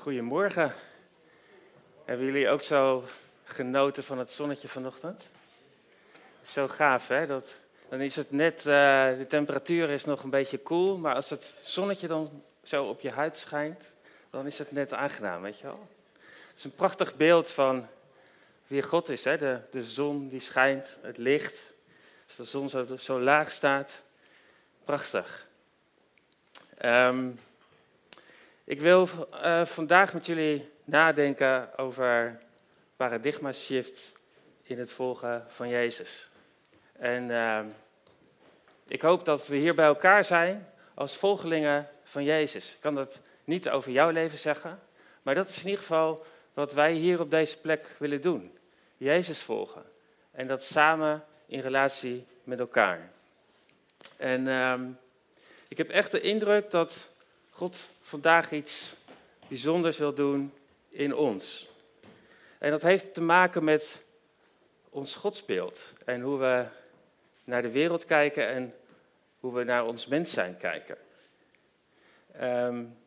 Goedemorgen. Hebben jullie ook zo genoten van het zonnetje vanochtend? Zo gaaf, hè? Dat, dan is het net, uh, de temperatuur is nog een beetje koel, maar als het zonnetje dan zo op je huid schijnt, dan is het net aangenaam, weet je wel? Het is een prachtig beeld van wie God is, hè? De, de zon die schijnt, het licht. Als de zon zo, zo laag staat, prachtig. Um, ik wil uh, vandaag met jullie nadenken over paradigma shift in het volgen van Jezus. En uh, ik hoop dat we hier bij elkaar zijn als volgelingen van Jezus. Ik kan dat niet over jouw leven zeggen, maar dat is in ieder geval wat wij hier op deze plek willen doen. Jezus volgen. En dat samen in relatie met elkaar. En uh, ik heb echt de indruk dat God vandaag iets bijzonders wil doen in ons. En dat heeft te maken met ons godsbeeld en hoe we naar de wereld kijken en hoe we naar ons mens zijn kijken. Um,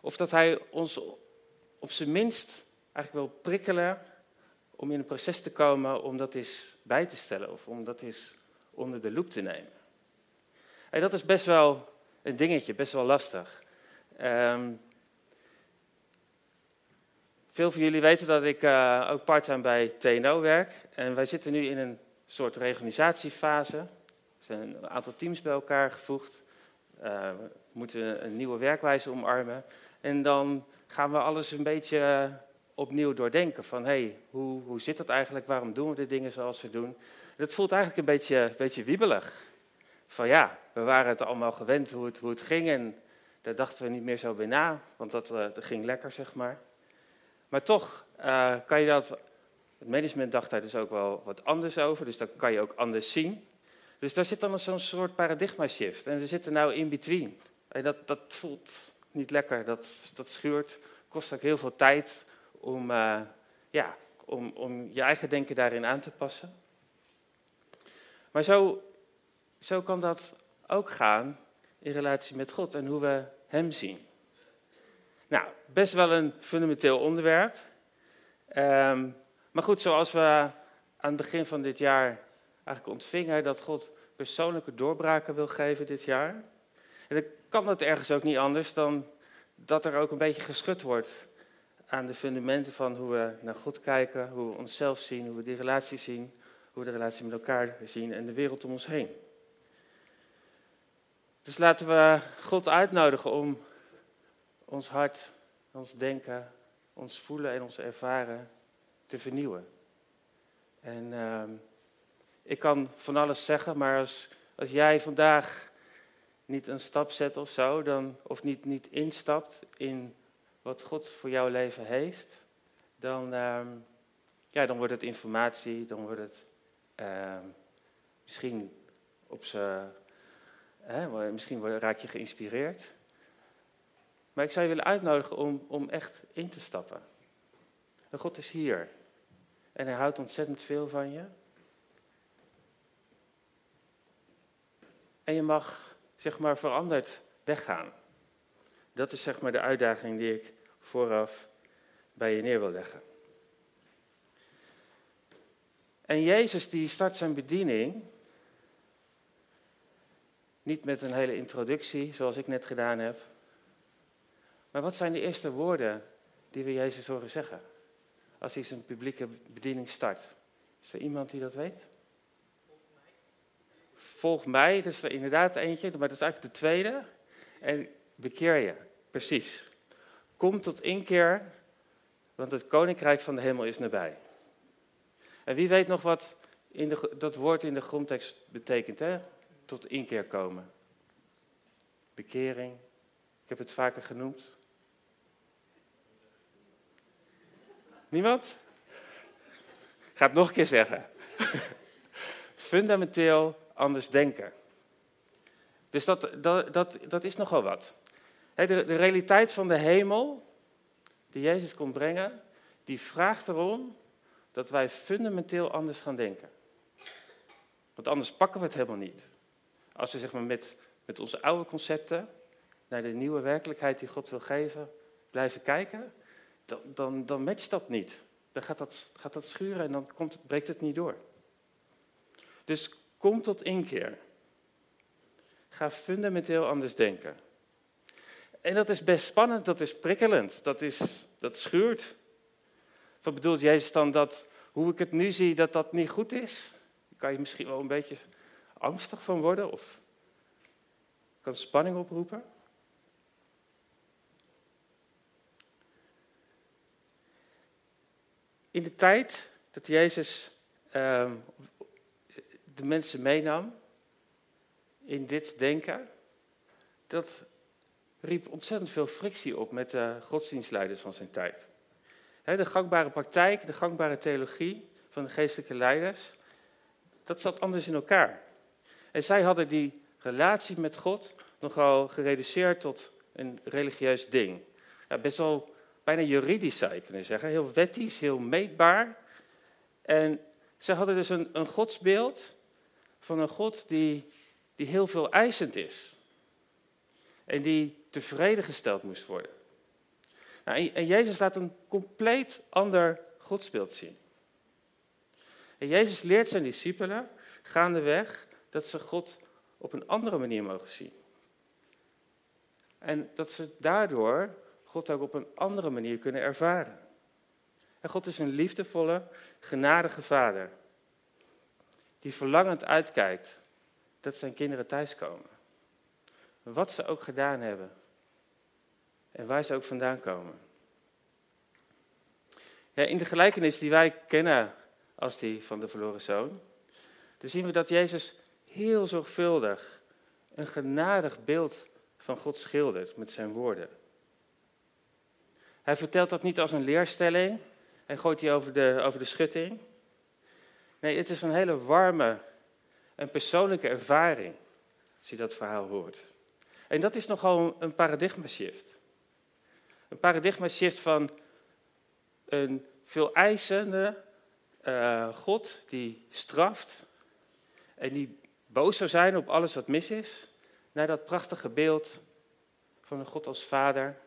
of dat hij ons op zijn minst eigenlijk wil prikkelen om in een proces te komen om dat eens bij te stellen of om dat eens onder de loep te nemen. En dat is best wel een dingetje, best wel lastig. Um, veel van jullie weten dat ik uh, ook parttime bij TNO werk. En wij zitten nu in een soort reorganisatiefase. Er zijn een aantal teams bij elkaar gevoegd. Uh, we moeten een nieuwe werkwijze omarmen. En dan gaan we alles een beetje opnieuw doordenken. Van, hey, hoe, hoe zit dat eigenlijk? Waarom doen we de dingen zoals we doen? Dat voelt eigenlijk een beetje, beetje wiebelig. Van ja, we waren het allemaal gewend hoe het, hoe het ging. En daar dachten we niet meer zo bij na, want dat, uh, dat ging lekker, zeg maar. Maar toch uh, kan je dat, het management dacht daar dus ook wel wat anders over, dus dat kan je ook anders zien. Dus daar zit dan zo'n soort paradigma shift. En we zitten nou in between. En dat, dat voelt niet lekker, dat, dat schuurt, kost ook heel veel tijd om, ja, om, om je eigen denken daarin aan te passen. Maar zo, zo kan dat ook gaan in relatie met God en hoe we Hem zien. Nou, best wel een fundamenteel onderwerp. Um, maar goed, zoals we aan het begin van dit jaar eigenlijk ontvingen, dat God persoonlijke doorbraken wil geven dit jaar. En dan kan het ergens ook niet anders dan dat er ook een beetje geschud wordt aan de fundamenten van hoe we naar God kijken, hoe we onszelf zien, hoe we die relatie zien, hoe we de relatie met elkaar zien en de wereld om ons heen. Dus laten we God uitnodigen om ons hart, ons denken, ons voelen en ons ervaren te vernieuwen. En uh, ik kan van alles zeggen, maar als, als jij vandaag niet een stap zet of zo, dan, of niet, niet instapt in wat God voor jouw leven heeft, dan, uh, ja, dan wordt het informatie, dan wordt het uh, misschien op zijn. Misschien raak je geïnspireerd. Maar ik zou je willen uitnodigen om, om echt in te stappen. En God is hier. En hij houdt ontzettend veel van je. En je mag, zeg maar, veranderd weggaan. Dat is, zeg maar, de uitdaging die ik vooraf bij je neer wil leggen. En Jezus die start zijn bediening niet met een hele introductie, zoals ik net gedaan heb, maar wat zijn de eerste woorden die we Jezus horen zeggen als hij zijn publieke bediening start? Is er iemand die dat weet? Volg mij. Dat is er inderdaad eentje, maar dat is eigenlijk de tweede. En bekeer je, precies. Kom tot inkeer, want het koninkrijk van de hemel is nabij. En wie weet nog wat in de, dat woord in de grondtekst betekent, hè? Tot inkeer komen. Bekering, ik heb het vaker genoemd. Niemand? ga het nog een keer zeggen. Fundamenteel anders denken. Dus dat, dat, dat, dat is nogal wat. De, de realiteit van de hemel, die Jezus komt brengen, die vraagt erom dat wij fundamenteel anders gaan denken. Want anders pakken we het helemaal niet. Als we zeg maar, met, met onze oude concepten naar de nieuwe werkelijkheid die God wil geven, blijven kijken, dan, dan, dan matcht dat niet. Dan gaat dat, gaat dat schuren en dan komt, breekt het niet door. Dus kom tot inkeer. Ga fundamenteel anders denken. En dat is best spannend, dat is prikkelend, dat, is, dat schuurt. Wat bedoelt Jezus dan dat, hoe ik het nu zie, dat dat niet goed is? Kan je misschien wel een beetje angstig van worden of kan spanning oproepen. In de tijd dat Jezus uh, de mensen meenam in dit denken, dat riep ontzettend veel frictie op met de godsdienstleiders van zijn tijd. De gangbare praktijk, de gangbare theologie van de geestelijke leiders, dat zat anders in elkaar. En zij hadden die relatie met God nogal gereduceerd tot een religieus ding. Ja, best wel bijna juridisch zou je kunnen zeggen, heel wettisch, heel meetbaar. En ze hadden dus een, een godsbeeld van een God die, die heel veel eisend is. En die tevreden gesteld moest worden. Nou, en Jezus laat een compleet ander godsbeeld zien. En Jezus leert zijn discipelen gaandeweg dat ze God op een andere manier mogen zien. En dat ze daardoor God ook op een andere manier kunnen ervaren. En God is een liefdevolle, genadige vader. Die verlangend uitkijkt dat zijn kinderen thuiskomen. Wat ze ook gedaan hebben. En waar ze ook vandaan komen. Ja, in de gelijkenis die wij kennen als die van de verloren zoon, dan zien we dat Jezus heel zorgvuldig een genadig beeld van God schildert met zijn woorden. Hij vertelt dat niet als een leerstelling en gooit die over de, over de schutting. Nee, het is een hele warme en persoonlijke ervaring als je dat verhaal hoort. En dat is nogal een paradigma shift. Een paradigma shift van een veel eisende uh, God die straft en die boos zou zijn op alles wat mis is, naar dat prachtige beeld van een God als vader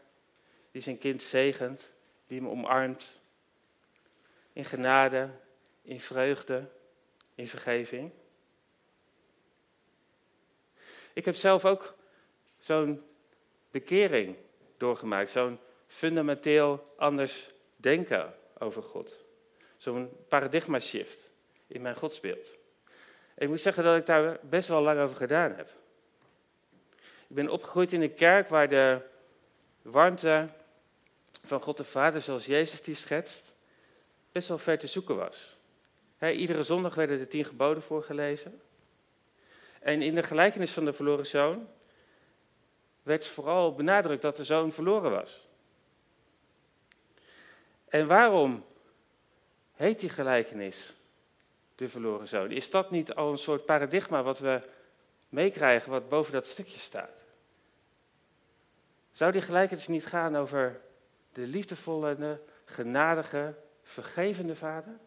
die zijn kind zegent, die hem omarmt in genade, in vreugde, in vergeving. Ik heb zelf ook zo'n bekering doorgemaakt, zo'n fundamenteel anders denken over God. Zo'n paradigma shift in mijn godsbeeld. Ik moet zeggen dat ik daar best wel lang over gedaan heb. Ik ben opgegroeid in een kerk waar de warmte van God de Vader, zoals Jezus die schetst, best wel ver te zoeken was. iedere zondag werden de tien geboden voorgelezen. En in de gelijkenis van de verloren zoon werd vooral benadrukt dat de zoon verloren was. En waarom heet die gelijkenis de verloren zoon? Is dat niet al een soort paradigma wat we meekrijgen, wat boven dat stukje staat? Zou die gelijkenis niet gaan over de liefdevolle, genadige, vergevende vader?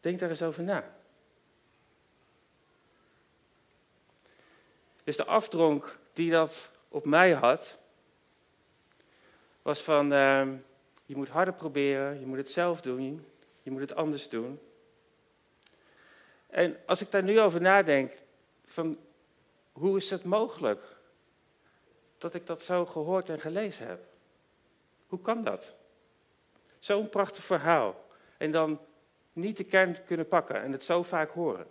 Denk daar eens over na. Dus de afdronk die dat op mij had, was van uh, je moet harder proberen, je moet het zelf doen, je moet het anders doen. En als ik daar nu over nadenk, van hoe is het mogelijk dat ik dat zo gehoord en gelezen heb? Hoe kan dat? Zo'n prachtig verhaal. En dan niet de kern kunnen pakken en het zo vaak horen.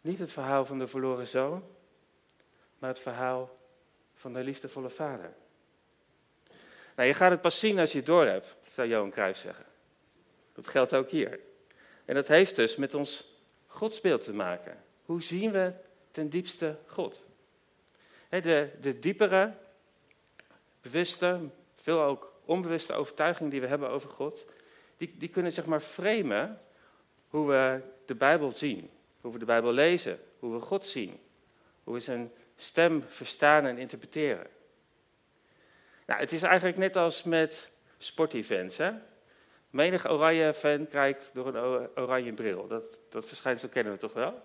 Niet het verhaal van de verloren zoon, maar het verhaal van de liefdevolle vader. Nou, je gaat het pas zien als je het door hebt, zou Johan Cruijff zeggen. Dat geldt ook hier. En dat heeft dus met ons godsbeeld te maken. Hoe zien we ten diepste God? De, de diepere, bewuste, veel ook onbewuste overtuiging die we hebben over God, die, die kunnen zeg maar framen hoe we de Bijbel zien, hoe we de Bijbel lezen, hoe we God zien, hoe we zijn stem verstaan en interpreteren. Nou, het is eigenlijk net als met sportevents. Hè? Menig oranje fan kijkt door een oranje bril. Dat, dat verschijnsel kennen we toch wel?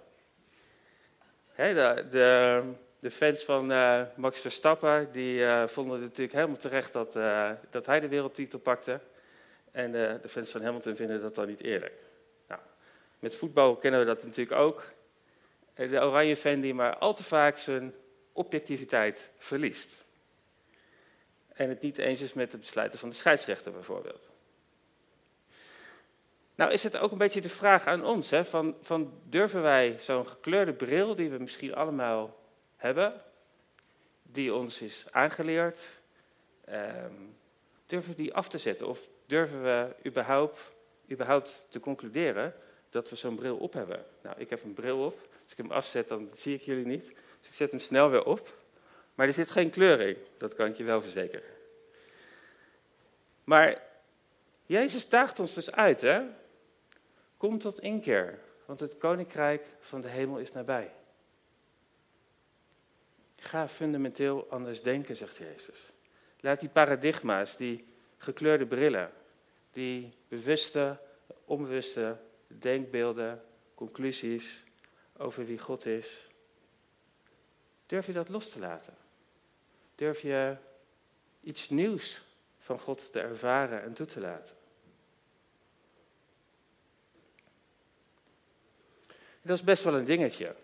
de, de, de, fans van uh, Max Verstappen die, uh, vonden natuurlijk helemaal terecht dat, uh, dat hij de wereldtitel pakte. En de fans van Hamilton vinden dat dan niet eerlijk. Nou, met voetbal kennen we dat natuurlijk ook. De oranje fan die maar al te vaak zijn objectiviteit verliest. En het niet eens is met de besluiten van de scheidsrechter bijvoorbeeld. Nou is het ook een beetje de vraag aan ons, hè, van, van durven wij zo'n gekleurde bril die we misschien allemaal hebben, die ons is aangeleerd, um, durven we die af te zetten? Of durven we überhaupt, überhaupt te concluderen dat we zo'n bril op hebben? Nou, ik heb een bril op, als ik hem afzet dan zie ik jullie niet. Dus ik zet hem snel weer op. Maar er zit geen kleur in, dat kan ik je wel verzekeren. Maar Jezus daagt ons dus uit, hè? Kom tot inkeer, want het koninkrijk van de hemel is nabij. Ga fundamenteel anders denken, zegt Jezus. Laat die paradigma's, die gekleurde brillen, die bewuste, onbewuste denkbeelden, conclusies over wie God is, durf je dat los te laten? Durf je iets nieuws van God te ervaren en toe te laten? Dat is best wel een dingetje.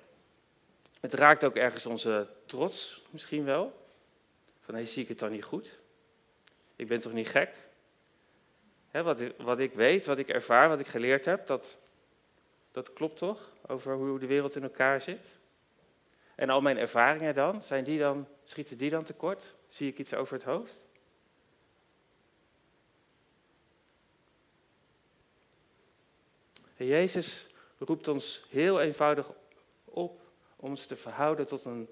Het raakt ook ergens onze trots misschien wel. Van, hé, zie ik het dan niet goed? Ik ben toch niet gek? wat, wat ik weet, wat ik ervaar, wat ik geleerd heb, dat, dat klopt toch? Over hoe de wereld in elkaar zit. En al mijn ervaringen dan, zijn die dan, schieten die dan tekort? Zie ik iets over het hoofd? Jezus roept ons heel eenvoudig op om ons te verhouden tot een,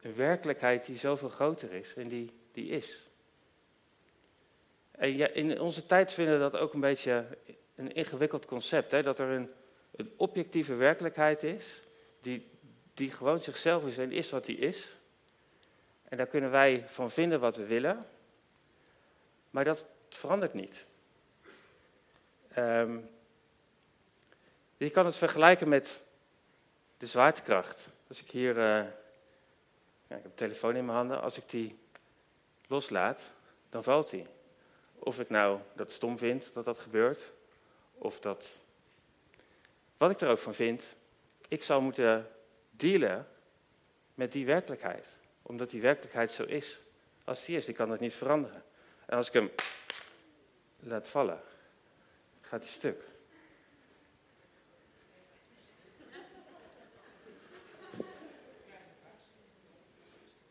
een werkelijkheid die zoveel groter is en die, die is. En ja, in onze tijd vinden we dat ook een beetje een ingewikkeld concept. Hè? Dat er een, een objectieve werkelijkheid is, die, die gewoon zichzelf is en is wat die is. En daar kunnen wij van vinden wat we willen. Maar dat verandert niet. Um, je kan het vergelijken met de zwaartekracht. Als ik hier, ja, ik heb een telefoon in mijn handen, als ik die loslaat, dan valt die. Of ik nou dat stom vind dat dat gebeurt, of dat, wat ik er ook van vind, ik zal moeten dealen met die werkelijkheid. Omdat die werkelijkheid zo is als die is. Ik kan dat niet veranderen. En als ik hem laat vallen, gaat hij stuk.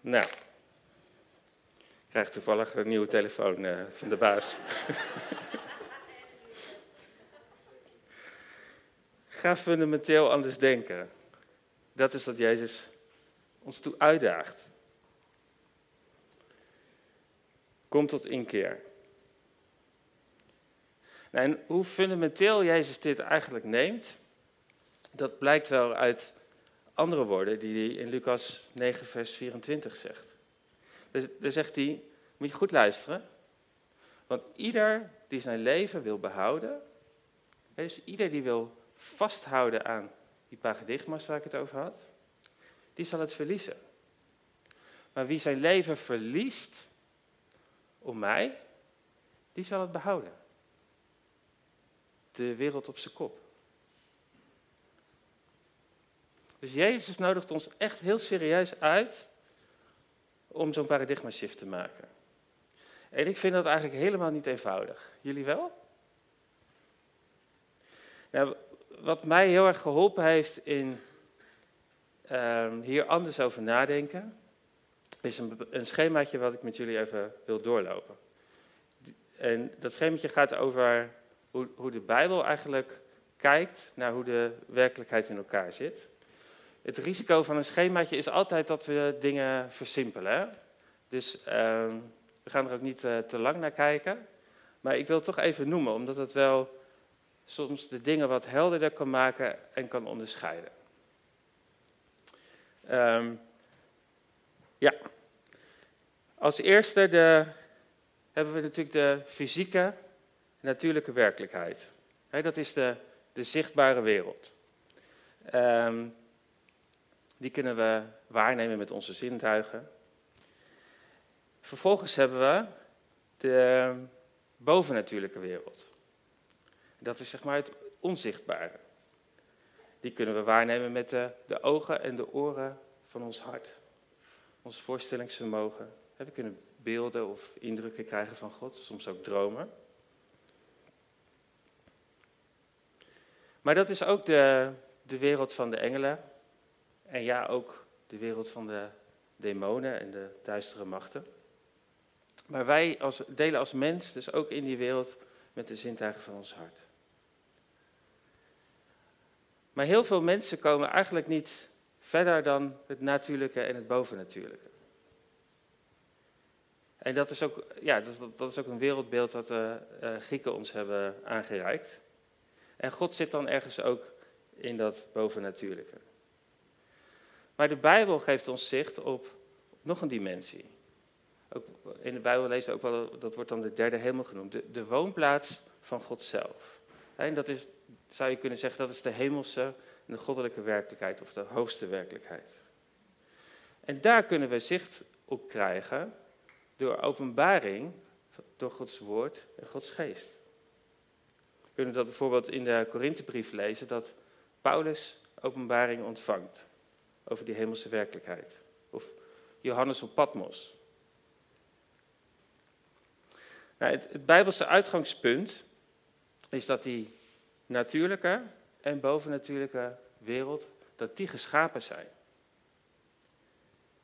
Nou, ik krijg toevallig een nieuwe telefoon uh, van de baas. Ga fundamenteel anders denken. Dat is wat Jezus ons toe uitdaagt. Kom tot inkeer. Nou, en hoe fundamenteel Jezus dit eigenlijk neemt, dat blijkt wel uit andere woorden die hij in Lucas 9, vers 24 zegt. Dus, daar zegt hij, moet je goed luisteren, want ieder die zijn leven wil behouden, dus ieder die wil vasthouden aan die paradigma's waar ik het over had, die zal het verliezen. Maar wie zijn leven verliest om mij, die zal het behouden. De wereld op zijn kop. Dus Jezus nodigt ons echt heel serieus uit om zo'n paradigma shift te maken. En ik vind dat eigenlijk helemaal niet eenvoudig. Jullie wel? Nou, wat mij heel erg geholpen heeft in um, hier anders over nadenken, is een, een schemaatje wat ik met jullie even wil doorlopen. En dat schemaatje gaat over hoe, hoe de Bijbel eigenlijk kijkt naar hoe de werkelijkheid in elkaar zit het risico van een schemaatje is altijd dat we dingen versimpelen. Dus ehm, we gaan er ook niet uh, te lang naar kijken. Maar ik wil het toch even noemen, omdat het wel soms de dingen wat helderder kan maken en kan onderscheiden. Um, ja, als eerste de, hebben we natuurlijk de fysieke, natuurlijke werkelijkheid. dat is de, de zichtbare wereld. Um, Die kunnen we waarnemen met onze zintuigen. Vervolgens hebben we de bovennatuurlijke wereld. Dat is zeg maar het onzichtbare. Die kunnen we waarnemen met de, de ogen en de oren van ons hart. Ons voorstellingsvermogen. We kunnen beelden of indrukken krijgen van God, soms ook dromen. Maar dat is ook de, de wereld van de engelen. En ja, ook de wereld van de demonen en de duistere machten. Maar wij als, delen als mens dus ook in die wereld met de zintuigen van ons hart. Maar heel veel mensen komen eigenlijk niet verder dan het natuurlijke en het bovennatuurlijke. En dat is ook, ja, dat, dat is ook een wereldbeeld wat de uh, Grieken ons hebben aangereikt. En God zit dan ergens ook in dat bovennatuurlijke. Maar de Bijbel geeft ons zicht op nog een dimensie. Ook in de Bijbel lezen we ook wel, dat wordt dan de derde hemel genoemd, de, de woonplaats van God zelf. En dat is, zou je kunnen zeggen, dat is de hemelse en de goddelijke werkelijkheid, of de hoogste werkelijkheid. En daar kunnen we zicht op krijgen door openbaring, door Gods woord en Gods geest. We kunnen dat bijvoorbeeld in de Korinthebrief lezen, dat Paulus openbaring ontvangt over die hemelse werkelijkheid. Of Johannes op Patmos. Nou, het, het Bijbelse uitgangspunt is dat die natuurlijke en bovennatuurlijke wereld, dat die geschapen zijn.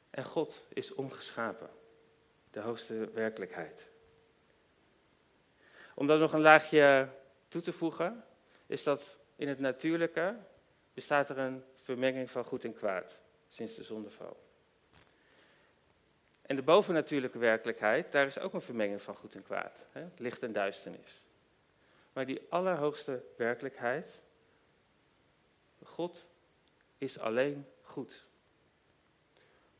En God is ongeschapen, de hoogste werkelijkheid. Om daar nog een laagje toe te voegen, is dat in het natuurlijke bestaat er een vermenging van goed en kwaad sinds de zondeval. En de bovennatuurlijke werkelijkheid, daar is ook een vermenging van goed en kwaad, hè? licht en duisternis. Maar die allerhoogste werkelijkheid, God is alleen goed.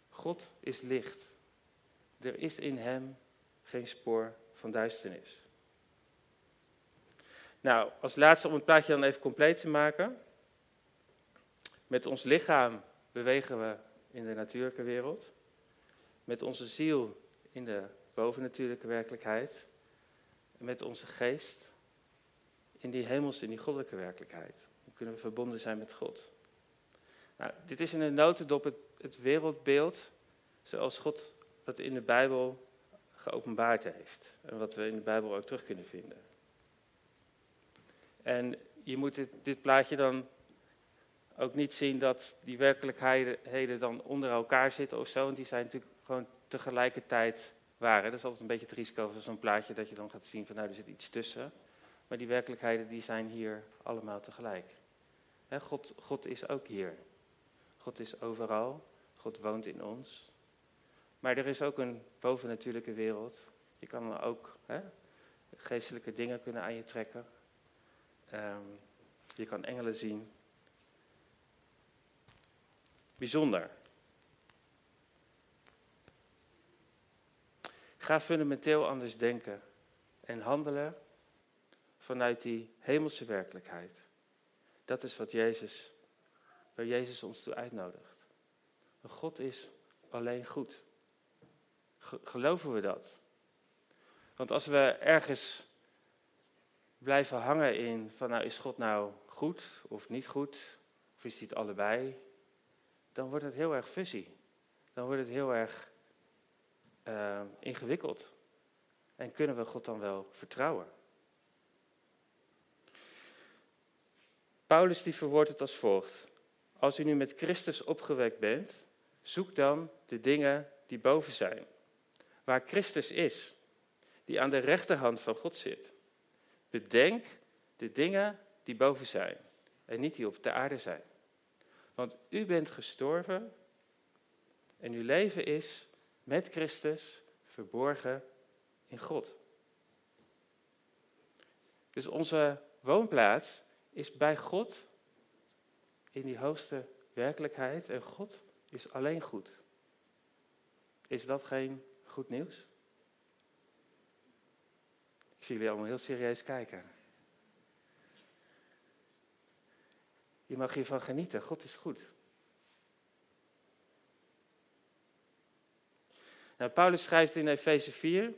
God is licht. Er is in Hem geen spoor van duisternis. Nou, als laatste om het plaatje dan even compleet te maken. Met ons lichaam bewegen we in de natuurlijke wereld. Met onze ziel in de bovennatuurlijke werkelijkheid. Met onze geest in die hemelse, in die goddelijke werkelijkheid. Dan kunnen we verbonden zijn met God. Nou, dit is in een notendop het, het wereldbeeld zoals God dat in de Bijbel geopenbaard heeft. En wat we in de Bijbel ook terug kunnen vinden. En je moet dit, dit plaatje dan ook niet zien dat die werkelijkheden dan onder elkaar zitten of zo. Want die zijn natuurlijk gewoon tegelijkertijd waar. Dat is altijd een beetje het risico van zo'n plaatje dat je dan gaat zien van nou er zit iets tussen. Maar die werkelijkheden die zijn hier allemaal tegelijk. God, God is ook hier. God is overal. God woont in ons. Maar er is ook een bovennatuurlijke wereld. Je kan ook geestelijke dingen kunnen aan je trekken. Ehm, je kan engelen zien. Bijzonder. Ga fundamenteel anders denken en handelen vanuit die hemelse werkelijkheid. Dat is wat Jezus, waar Jezus ons toe uitnodigt. God is alleen goed. Geloven we dat? Want als we ergens blijven hangen in van nou is God nou goed of niet goed, of is hij het allebei, dan wordt het heel erg fuzzy. Dan wordt het heel erg uh, ingewikkeld. En kunnen we God dan wel vertrouwen? Paulus die verwoordt het als volgt. Als u nu met Christus opgewekt bent, zoek dan de dingen die boven zijn. Waar Christus is, die aan de rechterhand van God zit. Bedenk de dingen die boven zijn en niet die op de aarde zijn. Want u bent gestorven en uw leven is met Christus verborgen in God. Dus onze woonplaats is bij God in die hoogste werkelijkheid en God is alleen goed. Is dat geen goed nieuws? Ik zie jullie allemaal heel serieus kijken. Je mag hiervan genieten, God is goed. Nou, Paulus schrijft in Efeze 4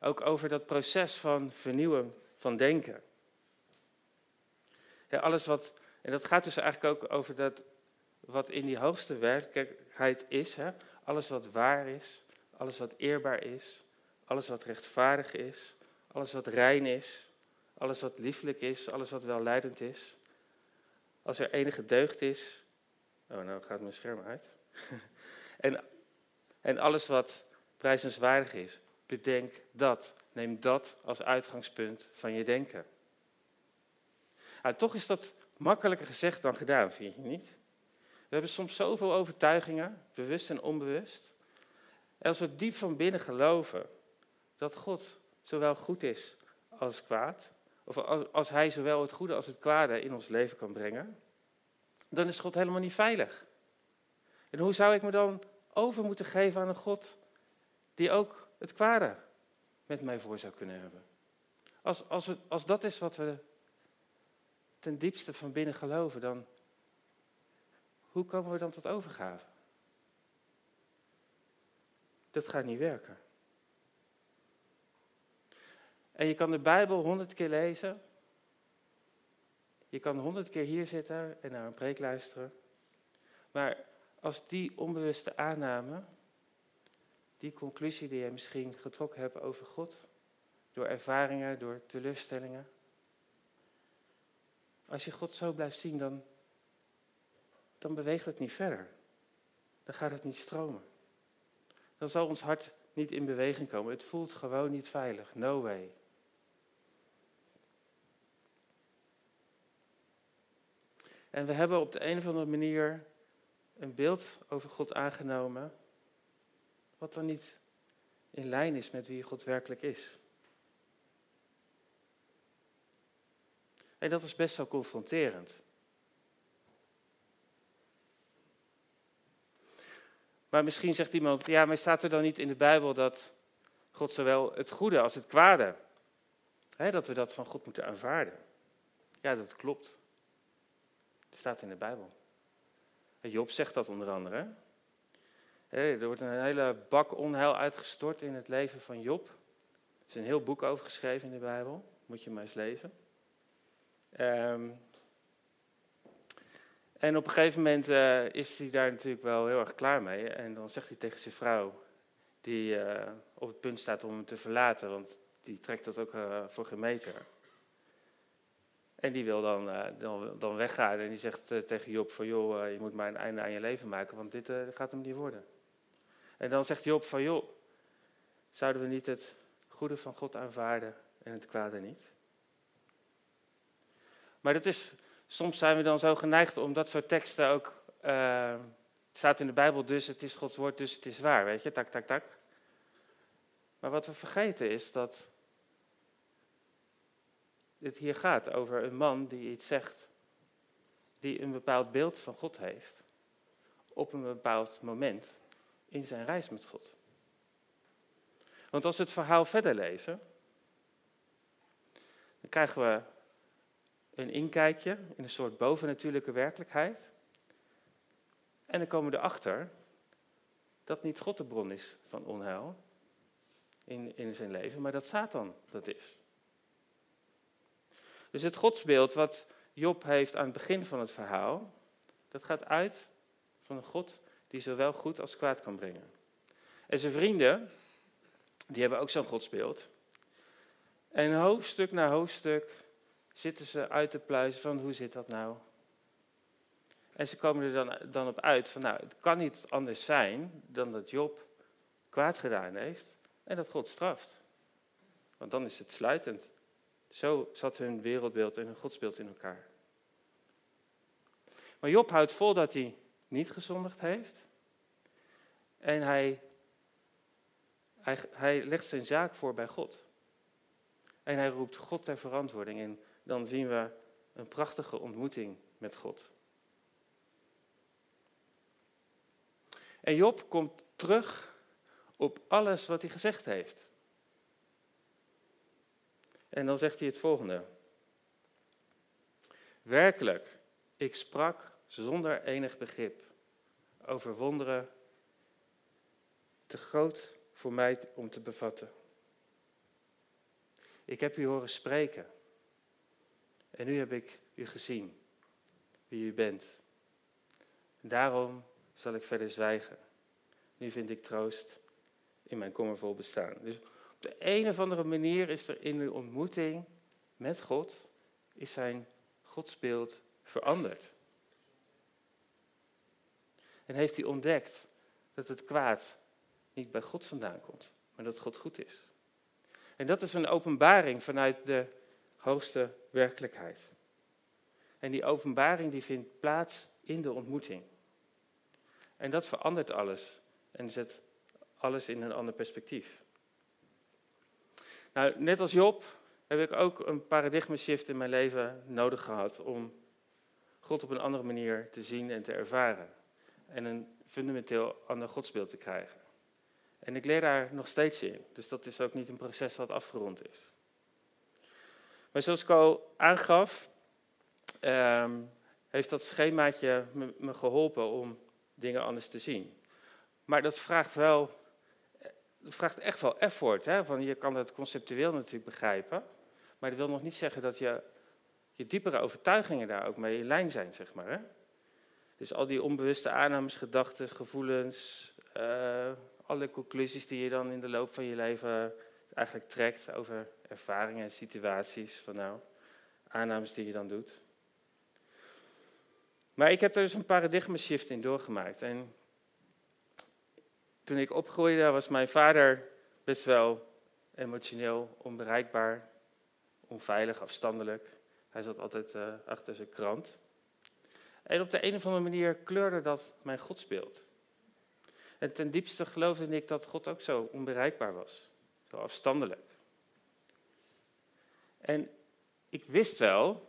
ook over dat proces van vernieuwen van denken. Alles wat, en dat gaat dus eigenlijk ook over dat wat in die hoogste werkelijkheid is. Hè? Alles wat waar is, alles wat eerbaar is, alles wat rechtvaardig is, alles wat rein is, alles wat lieflijk is, alles wat welleidend is. Als er enige deugd is. Oh, nou gaat mijn scherm uit. en, en alles wat prijzenswaardig is. Bedenk dat. Neem dat als uitgangspunt van je denken. Nou, toch is dat makkelijker gezegd dan gedaan, vind je niet? We hebben soms zoveel overtuigingen, bewust en onbewust. En als we diep van binnen geloven dat God zowel goed is als kwaad, of als Hij zowel het goede als het kwade in ons leven kan brengen, dan is God helemaal niet veilig. En hoe zou ik me dan over moeten geven aan een God die ook het kwade met mij voor zou kunnen hebben? Als, als, als dat is wat we ten diepste van binnen geloven, dan hoe komen we dan tot overgave? Dat gaat niet werken. En je kan de Bijbel honderd keer lezen. Je kan honderd keer hier zitten en naar een preek luisteren. Maar als die onbewuste aanname, die conclusie die je misschien getrokken hebt over God, door ervaringen, door teleurstellingen, als je God zo blijft zien, dan, dan beweegt het niet verder. Dan gaat het niet stromen. Dan zal ons hart niet in beweging komen. Het voelt gewoon niet veilig. No way. En we hebben op de een of andere manier een beeld over God aangenomen, wat dan niet in lijn is met wie God werkelijk is. En dat is best wel confronterend. Maar misschien zegt iemand, ja, maar staat er dan niet in de Bijbel dat God zowel het goede als het kwade, hè, dat we dat van God moeten aanvaarden? Ja, dat klopt. Dat staat in de Bijbel. Job zegt dat onder andere. Er wordt een hele bak onheil uitgestort in het leven van Job. Er is een heel boek over geschreven in de Bijbel. Moet je maar eens lezen. Um, en op een gegeven moment uh, is hij daar natuurlijk wel heel erg klaar mee. En dan zegt hij tegen zijn vrouw, die uh, op het punt staat om hem te verlaten, want die trekt dat ook uh, voor gemeter. En die wil dan, dan, dan, weggaan en die zegt tegen Job van, joh, je moet maar een einde aan je leven maken, want dit gaat hem niet worden. En dan zegt Job van, joh, zouden we niet het goede van God aanvaarden en het kwade niet? Maar dat is, soms zijn we dan zo geneigd om dat soort teksten ook. Uh, het staat in de Bijbel, dus het is Gods woord, dus het is waar, weet je, tak, tak, tak. Maar wat we vergeten is dat het hier gaat over een man die iets zegt, die een bepaald beeld van God heeft, op een bepaald moment in zijn reis met God. Want als we het verhaal verder lezen, dan krijgen we een inkijkje in een soort bovennatuurlijke werkelijkheid. En dan komen we erachter dat niet God de bron is van onheil in, in zijn leven, maar dat Satan dat is. Dus het godsbeeld wat Job heeft aan het begin van het verhaal, dat gaat uit van een God die zowel goed als kwaad kan brengen. En zijn vrienden, die hebben ook zo'n godsbeeld. En hoofdstuk na hoofdstuk zitten ze uit te pluizen van hoe zit dat nou? En ze komen er dan, dan op uit van nou, het kan niet anders zijn dan dat Job kwaad gedaan heeft en dat God straft. Want dan is het sluitend. Zo zat hun wereldbeeld en hun godsbeeld in elkaar. Maar Job houdt vol dat hij niet gezondigd heeft. En hij, hij, hij legt zijn zaak voor bij God. En hij roept God ter verantwoording. En dan zien we een prachtige ontmoeting met God. En Job komt terug op alles wat hij gezegd heeft. En dan zegt hij het volgende. Werkelijk, ik sprak zonder enig begrip over wonderen te groot voor mij om te bevatten. Ik heb u horen spreken. En nu heb ik u gezien, wie u bent. Daarom zal ik verder zwijgen. Nu vind ik troost in mijn kommervol bestaan. Dus op de een of andere manier is er in de ontmoeting met God, is zijn godsbeeld veranderd. En heeft hij ontdekt dat het kwaad niet bij God vandaan komt, maar dat God goed is. En dat is een openbaring vanuit de hoogste werkelijkheid. En die openbaring die vindt plaats in de ontmoeting. En dat verandert alles en zet alles in een ander perspectief. Nou, net als Job heb ik ook een paradigma shift in mijn leven nodig gehad om God op een andere manier te zien en te ervaren. En een fundamenteel ander godsbeeld te krijgen. En ik leer daar nog steeds in. Dus dat is ook niet een proces wat afgerond is. Maar zoals ik al aangaf, ehm, heeft dat schemaatje me, geholpen om dingen anders te zien. Maar dat vraagt wel, vraagt echt wel effort. Hè? Van je kan het conceptueel natuurlijk begrijpen. Maar dat wil nog niet zeggen dat je, je diepere overtuigingen daar ook mee in lijn zijn, zeg maar. Hè? Dus al die onbewuste aannames, gedachten, gevoelens, uh, alle conclusies die je dan in de loop van je leven eigenlijk trekt over ervaringen en situaties, van nou, aannames die je dan doet. Maar ik heb er dus een paradigma shift in doorgemaakt. En toen ik opgroeide was mijn vader best wel emotioneel onbereikbaar, onveilig, afstandelijk. Hij zat altijd uh, achter zijn krant. En op de een of andere manier kleurde dat mijn godsbeeld. En ten diepste geloofde ik dat God ook zo onbereikbaar was, zo afstandelijk. En ik wist wel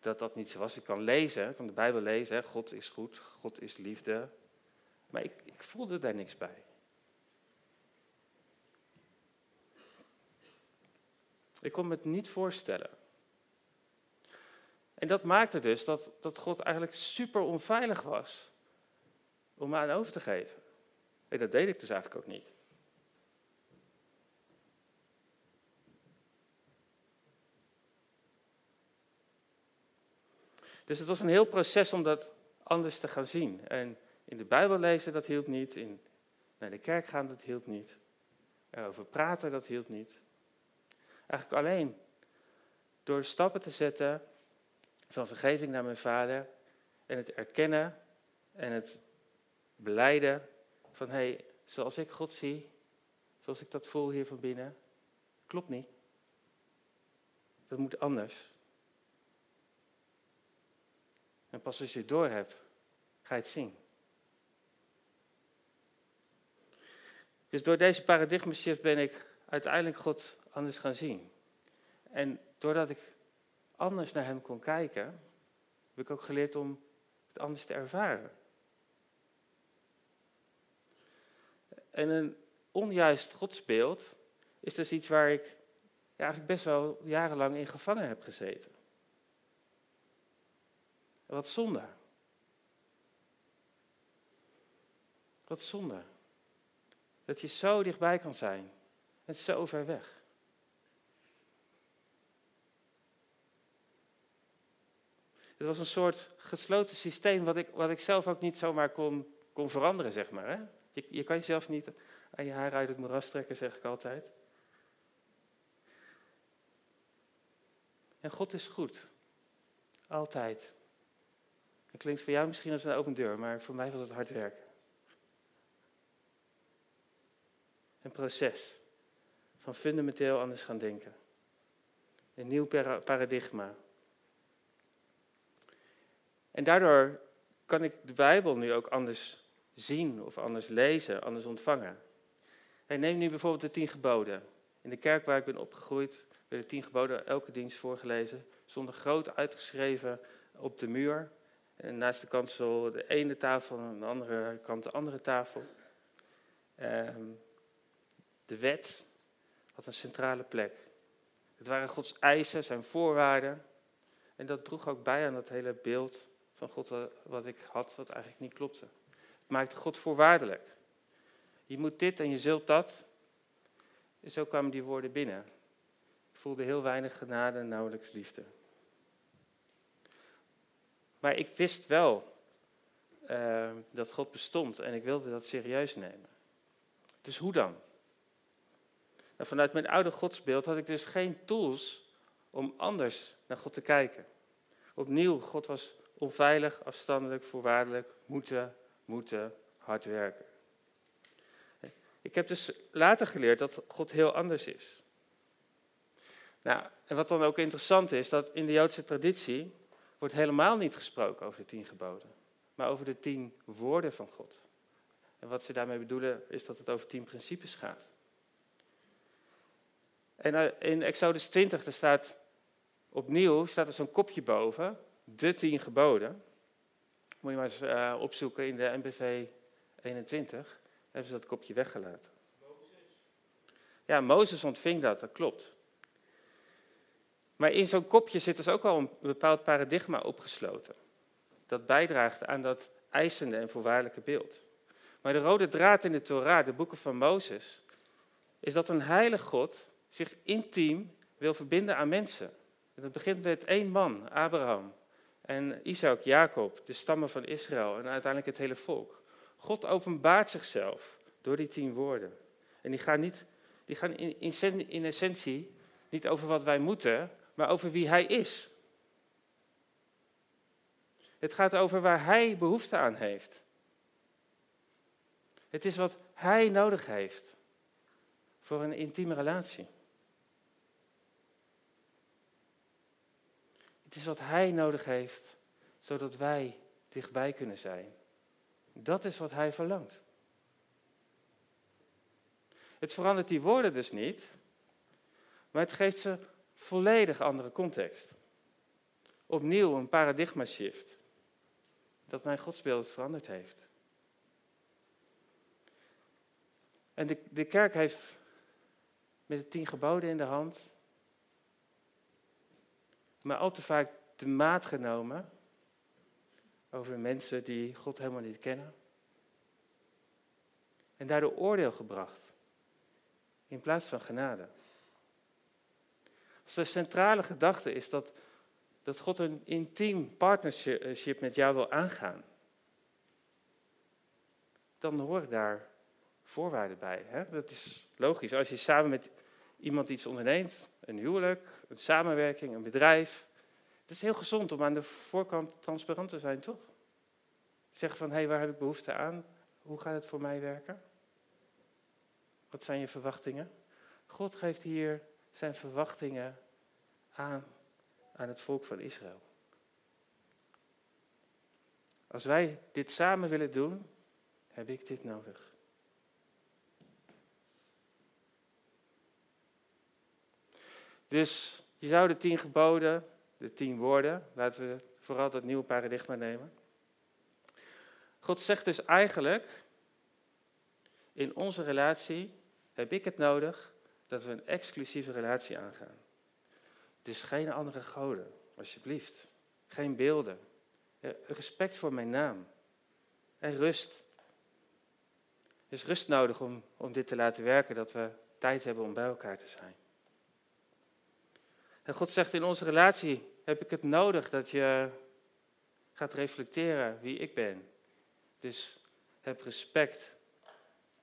dat dat niet zo was. Ik kan lezen, ik kan de Bijbel lezen, God is goed, God is liefde. Maar ik, ik voelde daar niks bij. Ik kon me het niet voorstellen. En dat maakte dus dat, dat God eigenlijk super onveilig was om me aan over te geven. En dat deed ik dus eigenlijk ook niet. Dus het was een heel proces om dat anders te gaan zien. En in de Bijbel lezen, dat hielp niet. In naar de kerk gaan, dat hielp niet. Erover praten, dat hielp niet. Eigenlijk alleen door stappen te zetten van vergeving naar mijn vader en het erkennen en het beleiden van hé, hey, zoals ik God zie, zoals ik dat voel hier van binnen, klopt niet. Dat moet anders. En pas als je het door hebt, ga je het zien. Dus door deze paradigma shift ben ik uiteindelijk God anders gaan zien. En doordat ik anders naar Hem kon kijken, heb ik ook geleerd om het anders te ervaren. En een onjuist godsbeeld is dus iets waar ik eigenlijk best wel jarenlang in gevangen heb gezeten. Wat zonde. Wat zonde. Dat je zo dichtbij kan zijn en zo ver weg. Het was een soort gesloten systeem wat ik, wat ik zelf ook niet zomaar kon, kon veranderen, zeg maar. Hè? Je, je kan jezelf niet aan je haar uit het moeras trekken, zeg ik altijd. En God is goed. Altijd. Klinkt voor jou misschien als een open deur, maar voor mij was het hard werken. Een proces van fundamenteel anders gaan denken. Een nieuw paradigma. En daardoor kan ik de Bijbel nu ook anders zien of anders lezen, anders ontvangen. neem nu bijvoorbeeld de tien geboden. In de kerk waar ik ben opgegroeid werden de tien geboden elke dienst voorgelezen. Stonden groot uitgeschreven op de muur. En naast de kansel de ene tafel en aan de andere kant de andere tafel. Ehm, de wet had een centrale plek. Het waren Gods eisen, zijn voorwaarden. En dat droeg ook bij aan dat hele beeld van God wat ik had, wat eigenlijk niet klopte maakte God voorwaardelijk. Je moet dit en je zult dat. En zo kwamen die woorden binnen. Ik voelde heel weinig genade en nauwelijks liefde. Maar ik wist wel uh, dat God bestond en ik wilde dat serieus nemen. Dus hoe dan? Nou, vanuit mijn oude godsbeeld had ik dus geen tools om anders naar God te kijken. Opnieuw, God was onveilig, afstandelijk, voorwaardelijk, moeten, moeten, hard werken. Ik heb dus later geleerd dat God heel anders is. Nou, en wat dan ook interessant is, dat in de Joodse traditie wordt helemaal niet gesproken over de tien geboden, maar over de tien woorden van God. En wat ze daarmee bedoelen is dat het over tien principes gaat. En eh, in Exodus 20, daar staat opnieuw staat er zo'n kopje boven, de tien geboden. Moet je maar eens uh, opzoeken in de NBV 21. Hebben ze dat kopje weggelaten. Ja, Mozes ontving dat, dat klopt. Maar in zo'n kopje zit dus ook al een bepaald paradigma opgesloten. Dat bijdraagt aan dat eisende en voorwaardelijke beeld. Maar de rode draad in de Torah, de boeken van Mozes, is dat een heilig God zich intiem wil verbinden aan mensen. En dat begint met één man, Abraham. En Isaac, Jacob, de stammen van Israël en uiteindelijk het hele volk. God openbaart zichzelf door die tien woorden. En die gaan, niet, die gaan in, in, in essentie niet over wat wij moeten, maar over wie Hij is. Het gaat over waar Hij behoefte aan heeft. Het is wat Hij nodig heeft voor een intieme relatie. Het is wat Hij nodig heeft, zodat wij dichtbij kunnen zijn. Dat is wat Hij verlangt. Het verandert die woorden dus niet, maar het geeft ze volledig andere context. Opnieuw een paradigma shift. Dat mijn godsbeeld veranderd heeft. En de, de kerk heeft met de tien geboden in de hand, maar al te vaak de maat genomen over mensen die God helemaal niet kennen. En daardoor oordeel gebracht in plaats van genade. Als de centrale gedachte is dat, dat God een intiem partnership met jou wil aangaan, dan horen daar voorwaarden bij. Hè? Dat is logisch. Als je samen met iemand iets onderneemt, een huwelijk, een samenwerking, een bedrijf, het is heel gezond om aan de voorkant transparant te zijn, toch? Zeggen van, hé, hey, waar heb ik behoefte aan? Hoe gaat het voor mij werken? Wat zijn je verwachtingen? God geeft hier zijn verwachtingen aan, aan het volk van Israël. Als wij dit samen willen doen, heb ik dit nodig. Dus je zou de tien geboden, de tien woorden, laten we vooral dat nieuwe paradigma nemen. God zegt dus eigenlijk, in onze relatie heb ik het nodig dat we een exclusieve relatie aangaan. Dus geen andere goden, alsjeblieft. Geen beelden. Respect voor mijn naam. En rust. Er is rust nodig om, om dit te laten werken, dat we tijd hebben om bij elkaar te zijn. En God zegt in onze relatie heb ik het nodig dat je gaat reflecteren wie ik ben. Dus heb respect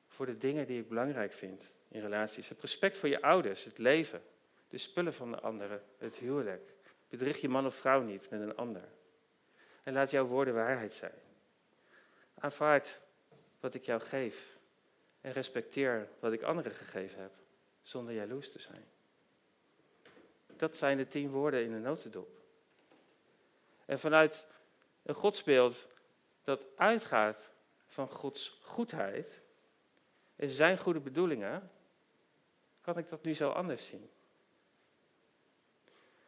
voor de dingen die ik belangrijk vind in relaties. Heb respect voor je ouders, het leven, de spullen van de anderen, het huwelijk. Bedrieg je man of vrouw niet met een ander. En laat jouw woorden waarheid zijn. Aanvaard wat ik jou geef. En respecteer wat ik anderen gegeven heb, zonder jaloers te zijn. Dat zijn de tien woorden in de notendop. En vanuit een godsbeeld dat uitgaat van Gods goedheid en zijn goede bedoelingen, kan ik dat nu zo anders zien.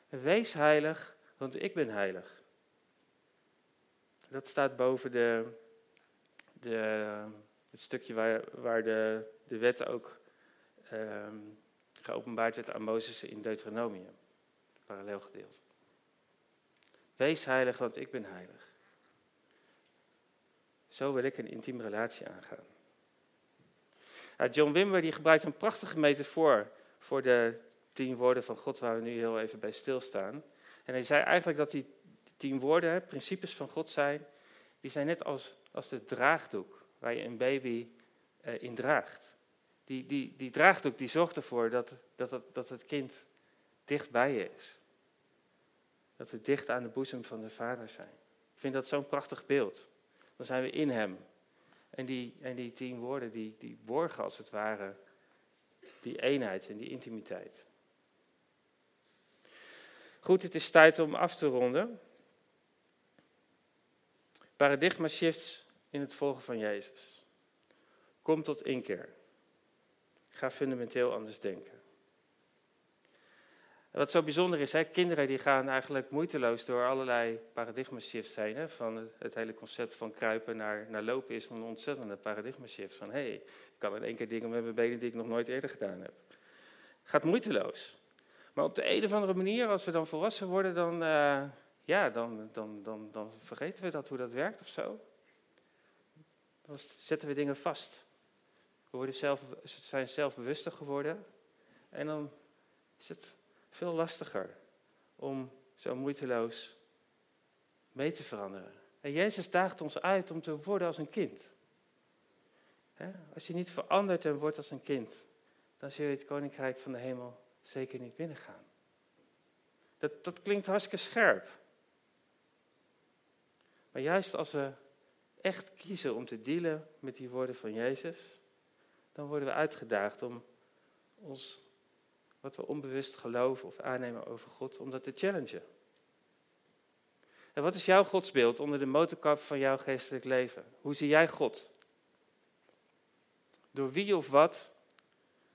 Wees heilig, want ik ben heilig. Dat staat boven de, de, het stukje waar, waar de, de wet ook ehm, geopenbaard werd aan Mozes in Deuteronomium, parallel gedeeld. Wees heilig, want ik ben heilig. Zo wil ik een intieme relatie aangaan. John Wimber die gebruikt een prachtige metafoor voor de tien woorden van God, waar we nu heel even bij stilstaan. En hij zei eigenlijk dat die tien woorden, principes van God zijn, die zijn net als, als de draagdoek waar je een baby uh, in draagt. Die, die, die draagdoek die zorgt ervoor dat, dat, het, dat het kind dicht bij je is. Dat we dicht aan de boezem van de Vader zijn. Ik vind dat zo'n prachtig beeld. Dan zijn we in Hem. En die, en die tien woorden, die, die borgen als het ware die eenheid en die intimiteit. Goed, het is tijd om af te ronden. Paradigma shifts in het volgen van Jezus. Kom tot inkeer. Ga fundamenteel anders denken. Wat zo bijzonder is, hè, kinderen die gaan eigenlijk moeiteloos door allerlei paradigma shifts heen. Hè, van het, hele concept van kruipen naar, naar lopen is een ontzettende paradigma shift. Van hé, hey, ik kan in één keer dingen met mijn benen die ik nog nooit eerder gedaan heb. Gaat moeiteloos. Maar op de een of andere manier, als we dan volwassen worden, dan, uh, ja, dan, dan, dan, dan vergeten we dat, hoe dat werkt of zo. Dan zetten we dingen vast. We worden zelf, zijn zelfbewuster geworden. En dan is het veel lastiger om zo moeiteloos mee te veranderen. En Jezus daagt ons uit om te worden als een kind. Als je niet verandert en wordt als een kind, dan zul je het koninkrijk van de hemel zeker niet binnengaan. Dat, dat klinkt hartstikke scherp. Maar juist als we echt kiezen om te dealen met die woorden van Jezus, dan worden we uitgedaagd om ons, wat we onbewust geloven of aannemen over God, om dat te challengen. En wat is jouw godsbeeld onder de motorkap van jouw geestelijk leven? Hoe zie jij God? Door wie of wat,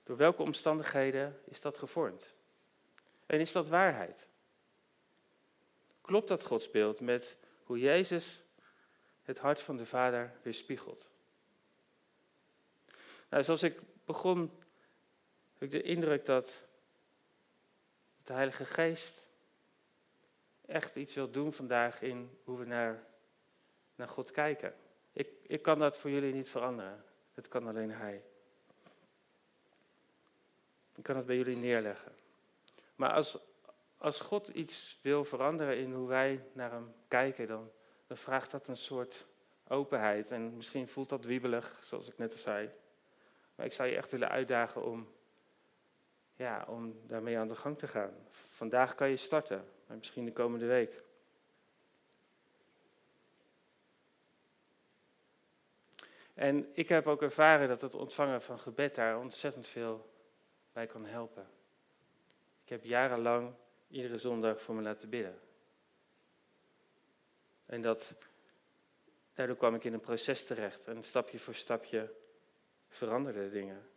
door welke omstandigheden is dat gevormd? En is dat waarheid? Klopt dat godsbeeld met hoe Jezus het hart van de Vader weerspiegelt? Nou, zoals ik begon, heb ik de indruk dat de Heilige Geest echt iets wil doen vandaag in hoe we naar, naar God kijken. Ik, ik kan dat voor jullie niet veranderen. Het kan alleen Hij. Ik kan het bij jullie neerleggen. Maar als, als God iets wil veranderen in hoe wij naar Hem kijken, dan, dan vraagt dat een soort openheid. En misschien voelt dat wiebelig, zoals ik net al zei. Maar ik zou je echt willen uitdagen om, ja, om daarmee aan de gang te gaan. Vandaag kan je starten, maar misschien de komende week. En ik heb ook ervaren dat het ontvangen van gebed daar ontzettend veel bij kan helpen. Ik heb jarenlang iedere zondag voor me laten bidden. En dat, daardoor kwam ik in een proces terecht. En stapje voor stapje veranderde dingen.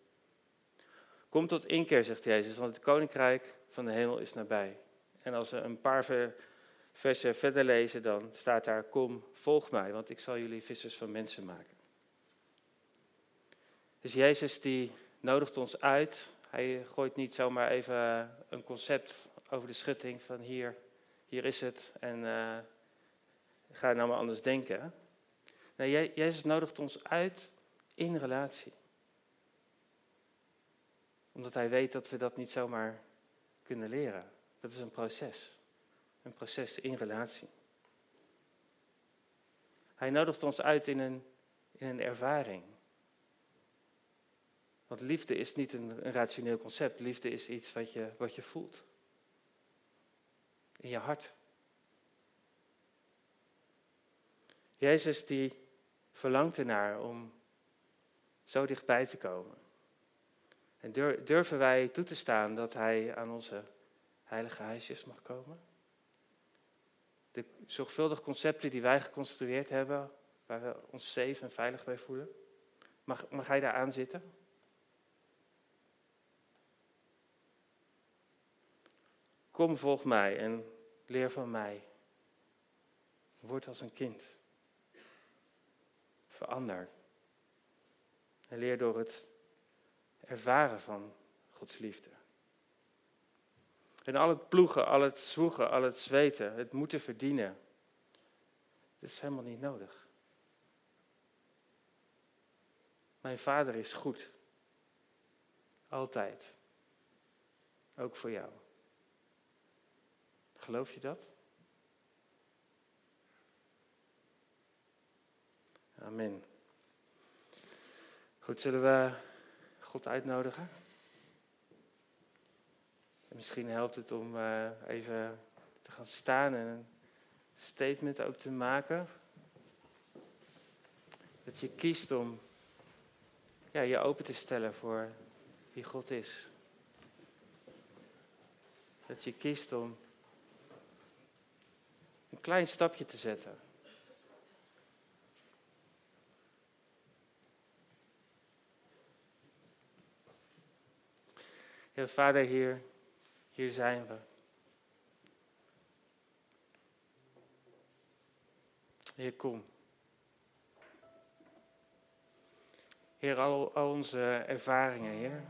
Kom tot inkeer, zegt Jezus, want het koninkrijk van de hemel is nabij. En als we een paar versen verder lezen, dan staat daar: Kom, volg mij, want ik zal jullie vissers van mensen maken. Dus Jezus die nodigt ons uit. Hij gooit niet zomaar even een concept over de schutting van hier, hier is het en uh, ga nou maar anders denken. Nee, Jezus nodigt ons uit in relatie omdat hij weet dat we dat niet zomaar kunnen leren. Dat is een proces. Een proces in relatie. Hij nodigt ons uit in een, in een ervaring. Want liefde is niet een, rationeel concept. Liefde is iets wat je, wat je voelt. In je hart. Jezus die verlangt ernaar om zo dichtbij te komen. En durven wij toe te staan dat Hij aan onze heilige huisjes mag komen? De zorgvuldige concepten die wij geconstrueerd hebben, waar we ons safe en veilig bij voelen, mag, mag Hij daar aan zitten? Kom, volg mij en leer van mij. Word als een kind. Verander. En leer door het ervaren van Gods liefde. En al het ploegen, al het zwoegen, al het zweten, het moeten verdienen, dat is helemaal niet nodig. Mijn vader is goed Altijd. Ook voor jou. Geloof je dat? Amen. Goed, zullen we God uitnodigen? misschien helpt het om uh, even te gaan staan en een statement ook te maken. Dat je kiest om ja, je open te stellen voor wie God is. Dat je kiest om een klein stapje te zetten. Heer Vader, hier, hier zijn we. Heer, kom. Heer, al, al onze ervaringen, Heer.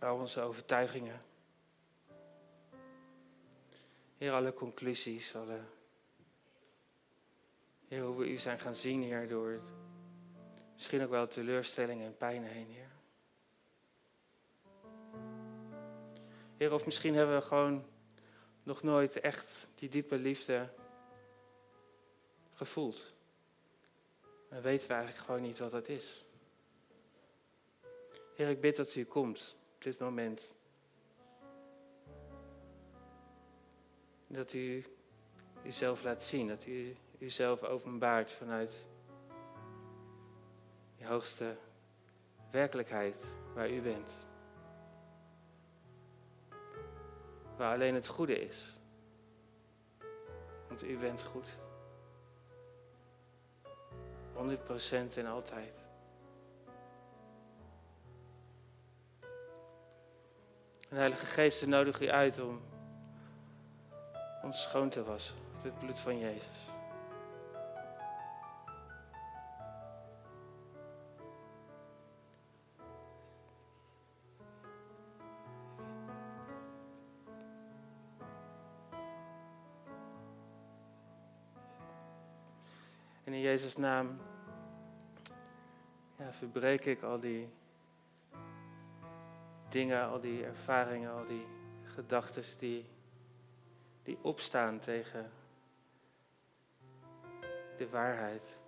Al onze overtuigingen. Heer, alle conclusies, alle... Heer, hoe we u zijn gaan zien, Heer, door misschien ook wel teleurstellingen en pijn heen, Heer. Heer, of misschien hebben we gewoon nog nooit echt die diepe liefde gevoeld. En weten we eigenlijk gewoon niet wat dat is. Heer, ik bid dat u komt op dit moment. Dat u uzelf laat zien, dat u uzelf openbaart vanuit die hoogste werkelijkheid waar u bent. Waar alleen het goede is. Want u bent goed. 100% en altijd. En Heilige Geest nodigt u uit om ons schoon te wassen met het bloed van Jezus. En in Jezus' naam ja, verbreek ik al die dingen, al die ervaringen, al die gedachten die, die opstaan tegen de waarheid.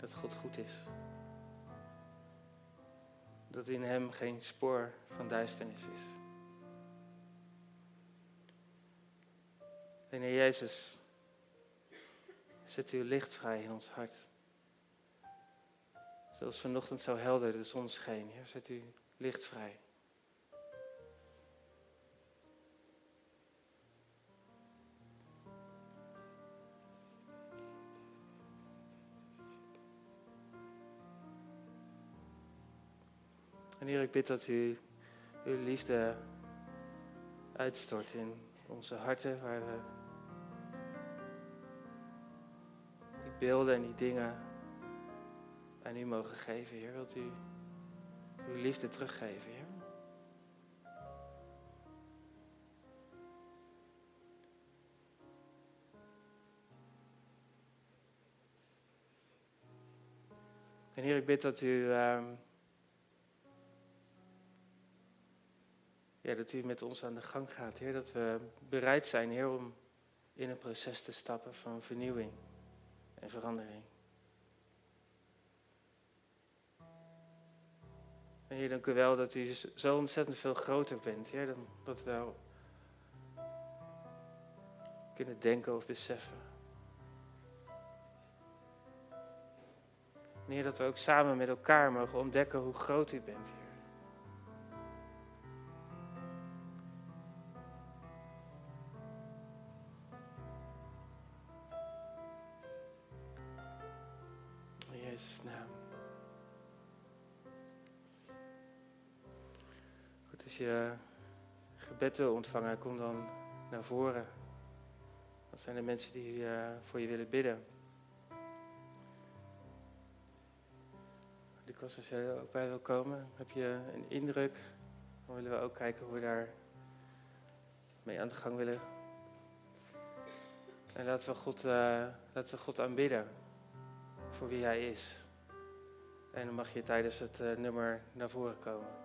Dat God goed is. Dat in Hem geen spoor van duisternis is. En Heer Jezus, zet uw licht vrij in ons hart. Zoals vanochtend zo helder de zon scheen. Heer, zet u licht vrij. En Heer, ik bid dat u uw liefde uitstort in onze harten, waar we beelden en die dingen aan u mogen geven, Heer. Wilt u uw liefde teruggeven, Heer? En Heer, ik bid dat u, uh, ja, dat u met ons aan de gang gaat, Heer. Dat we bereid zijn, Heer, om in een proces te stappen van vernieuwing en verandering. En Heer, dank u wel dat u zo ontzettend veel groter bent, Heer, dan wat we kunnen denken of beseffen. Dat we ook samen met elkaar mogen ontdekken hoe groot u bent. Je gebed wil ontvangen, kom dan naar voren. Dat zijn de mensen die uh, voor je willen bidden. Lucas, als jij er ook bij wil komen, heb je een indruk, dan willen we ook kijken hoe we daar mee aan de gang willen. En laten we God, uh, laten we God aanbidden voor wie Hij is. En dan mag je tijdens het nummer naar voren komen.